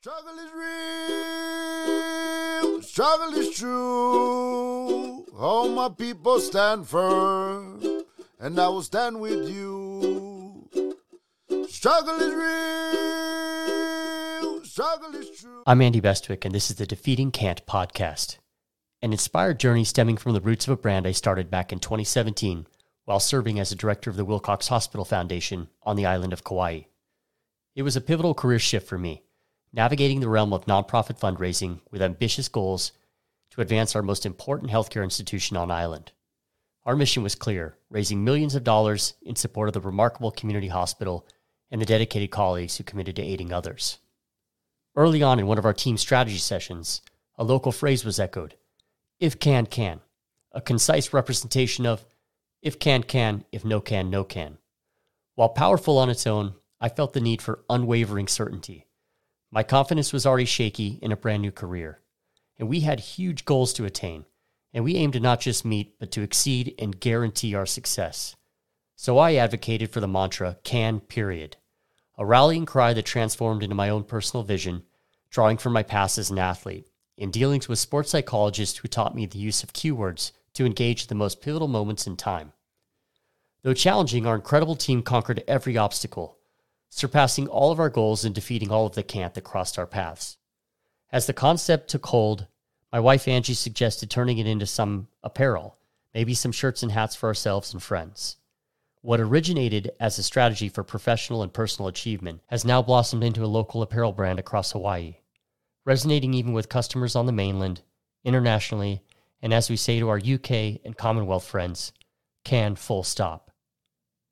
Struggle is real, struggle is true. All my people stand firm, and I will stand with you. Struggle is real, struggle is true. I'm Andy Bestwick, and this is the Defeating Can't podcast, an inspired journey stemming from the roots of a brand I started back in 2017 while serving as a director of the Wilcox Hospital Foundation on the island of Kauai. It was a pivotal career shift for me, navigating the realm of nonprofit fundraising with ambitious goals to advance our most important healthcare institution on island. Our mission was clear raising millions of dollars in support of the remarkable community hospital and the dedicated colleagues who committed to aiding others. Early on in one of our team strategy sessions, a local phrase was echoed if can, can, a concise representation of if can, can, if no can, no can. While powerful on its own, I felt the need for unwavering certainty. My confidence was already shaky in a brand new career, and we had huge goals to attain, and we aimed to not just meet, but to exceed and guarantee our success. So I advocated for the mantra, can, period, a rallying cry that transformed into my own personal vision, drawing from my past as an athlete, in dealings with sports psychologists who taught me the use of cue words to engage the most pivotal moments in time. Though challenging, our incredible team conquered every obstacle, surpassing all of our goals and defeating all of the can't that crossed our paths. As the concept took hold, my wife Angie suggested turning it into some apparel, maybe some shirts and hats for ourselves and friends. What originated as a strategy for professional and personal achievement has now blossomed into a local apparel brand across Hawaii, resonating even with customers on the mainland, internationally, and as we say to our UK and Commonwealth friends, can full stop.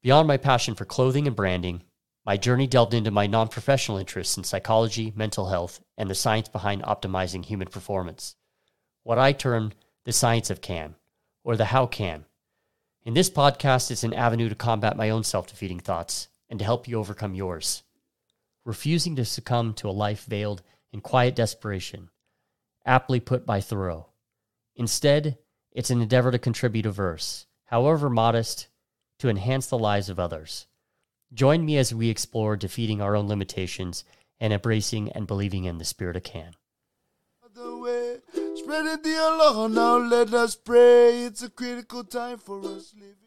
Beyond my passion for clothing and branding, my journey delved into my non professional interests in psychology, mental health, and the science behind optimizing human performance. What I term the science of can, or the how can. In this podcast, it's an avenue to combat my own self defeating thoughts and to help you overcome yours. Refusing to succumb to a life veiled in quiet desperation, aptly put by Thoreau. Instead, it's an endeavor to contribute a verse, however modest, to enhance the lives of others. Join me as we explore defeating our own limitations and embracing and believing in the spirit of can. The now, let us pray. It's a critical time for us living.